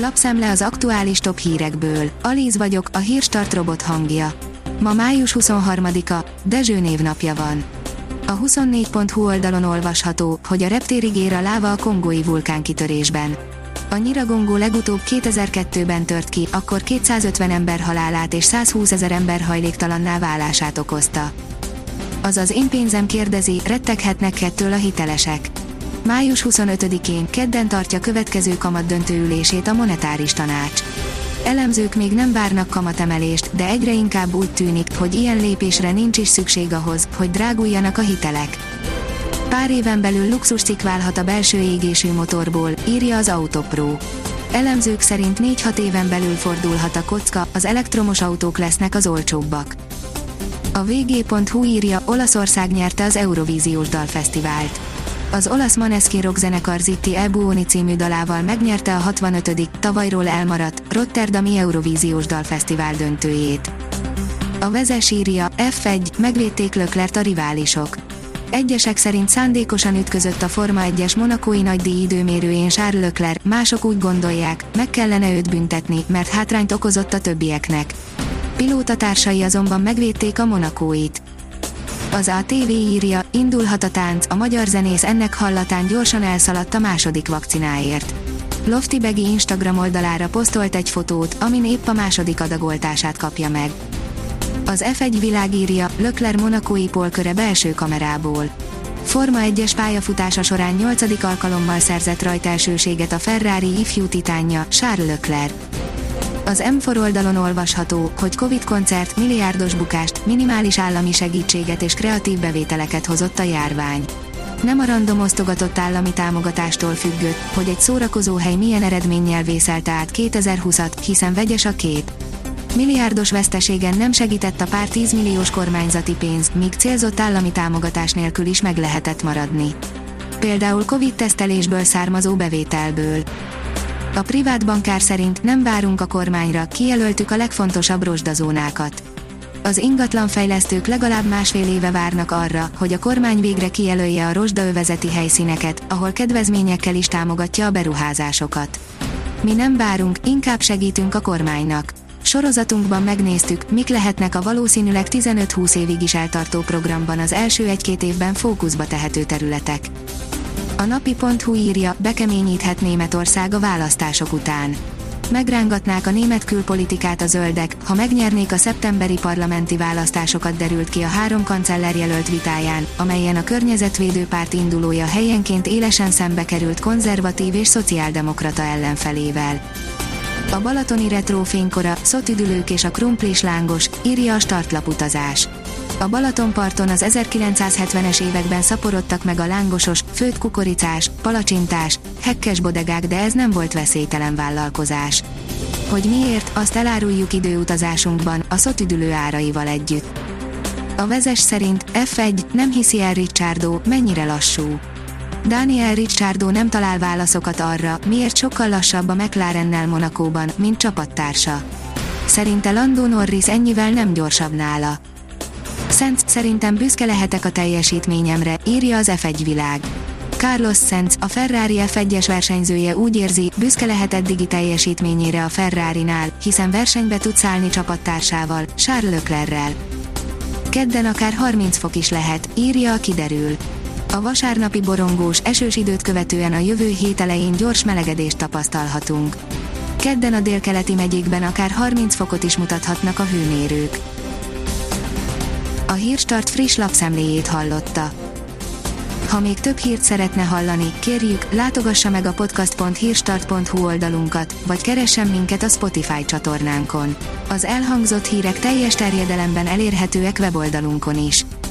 Lapszemle az aktuális top hírekből. Alíz vagyok, a hírstart robot hangja. Ma május 23-a, Dezső névnapja van. A 24.hu oldalon olvasható, hogy a reptérig ér a láva a kongói vulkánkitörésben. A Nyiragongó legutóbb 2002-ben tört ki, akkor 250 ember halálát és 120 ezer ember hajléktalanná válását okozta. Azaz én pénzem kérdezi, retteghetnek ettől a hitelesek. Május 25-én kedden tartja következő kamat döntőülését a monetáris tanács. Elemzők még nem várnak kamatemelést, de egyre inkább úgy tűnik, hogy ilyen lépésre nincs is szükség ahhoz, hogy dráguljanak a hitelek. Pár éven belül luxuscikk válhat a belső égésű motorból, írja az Autopro. Elemzők szerint 4-6 éven belül fordulhat a kocka, az elektromos autók lesznek az olcsóbbak. A vg.hu írja, Olaszország nyerte az Eurovíziós Dalfesztivált. Az olasz Maneskin rockzenekar Zitti E Buoni című dalával megnyerte a 65. tavalyról elmaradt Rotterdami Eurovíziós Dalfesztivál döntőjét. A vezes írja, F1, megvédték Löklert a riválisok. Egyesek szerint szándékosan ütközött a Forma 1-es monakói nagydíj időmérőjén Charles Leclerc, mások úgy gondolják, meg kellene őt büntetni, mert hátrányt okozott a többieknek. Pilótatársai azonban megvédték a monakóit. Az ATV írja, indulhat a tánc, a magyar zenész ennek hallatán gyorsan elszaladt a második vakcináért. Lofty Begi Instagram oldalára posztolt egy fotót, amin épp a második adagoltását kapja meg. Az F1 világírja, Lökler Monakói polköre belső kamerából. Forma 1-es pályafutása során 8. alkalommal szerzett rajtelsőséget a Ferrari ifjú titánja, Charles Leclerc. Az M4 oldalon olvasható, hogy Covid koncert milliárdos bukást, minimális állami segítséget és kreatív bevételeket hozott a járvány. Nem a random osztogatott állami támogatástól függött, hogy egy szórakozóhely milyen eredménnyel vészelte át 2020-at, hiszen vegyes a kép. Milliárdos veszteségen nem segített a pár tízmilliós kormányzati pénz, míg célzott állami támogatás nélkül is meg lehetett maradni. Például Covid-tesztelésből származó bevételből. A privát bankár szerint nem várunk a kormányra, kijelöltük a legfontosabb rozsdazónákat. Az ingatlanfejlesztők legalább másfél éve várnak arra, hogy a kormány végre kijelölje a rozsdaövezeti helyszíneket, ahol kedvezményekkel is támogatja a beruházásokat. Mi nem várunk, inkább segítünk a kormánynak. Sorozatunkban megnéztük, mik lehetnek a valószínűleg 15-20 évig is eltartó programban az első egy-két évben fókuszba tehető területek. A napi.hu írja, bekeményíthet Németország a választások után. Megrángatnák a német külpolitikát a zöldek, ha megnyernék a szeptemberi parlamenti választásokat derült ki a három kancellár jelölt vitáján, amelyen a környezetvédő párt indulója helyenként élesen szembe került konzervatív és szociáldemokrata ellenfelével. A balatoni retró fénykora, szotüdülők és a krumplis lángos, írja a startlaputazás. A Balatonparton az 1970-es években szaporodtak meg a lángosos, főtt kukoricás, palacsintás, hekkes bodegák, de ez nem volt veszélytelen vállalkozás. Hogy miért, azt eláruljuk időutazásunkban, a szotüdülő áraival együtt. A vezes szerint F1 nem hiszi el Ricciardo, mennyire lassú. Daniel Ricciardo nem talál válaszokat arra, miért sokkal lassabb a McLarennel Monakóban, mint csapattársa. Szerinte Lando Norris ennyivel nem gyorsabb nála. Sainz szerintem büszke lehetek a teljesítményemre, írja az F1 világ. Carlos Sainz, a Ferrari F1-es versenyzője úgy érzi, büszke lehet eddigi teljesítményére a Ferrari-nál, hiszen versenybe tud szállni csapattársával, Charles Leclerrel. Kedden akár 30 fok is lehet, írja a kiderül. A vasárnapi borongós, esős időt követően a jövő hét elején gyors melegedést tapasztalhatunk. Kedden a délkeleti megyékben akár 30 fokot is mutathatnak a hőmérők. A Hírstart friss lapszemléjét hallotta. Ha még több hírt szeretne hallani, kérjük, látogassa meg a podcast.hírstart.hu oldalunkat, vagy keressen minket a Spotify csatornánkon. Az elhangzott hírek teljes terjedelemben elérhetőek weboldalunkon is.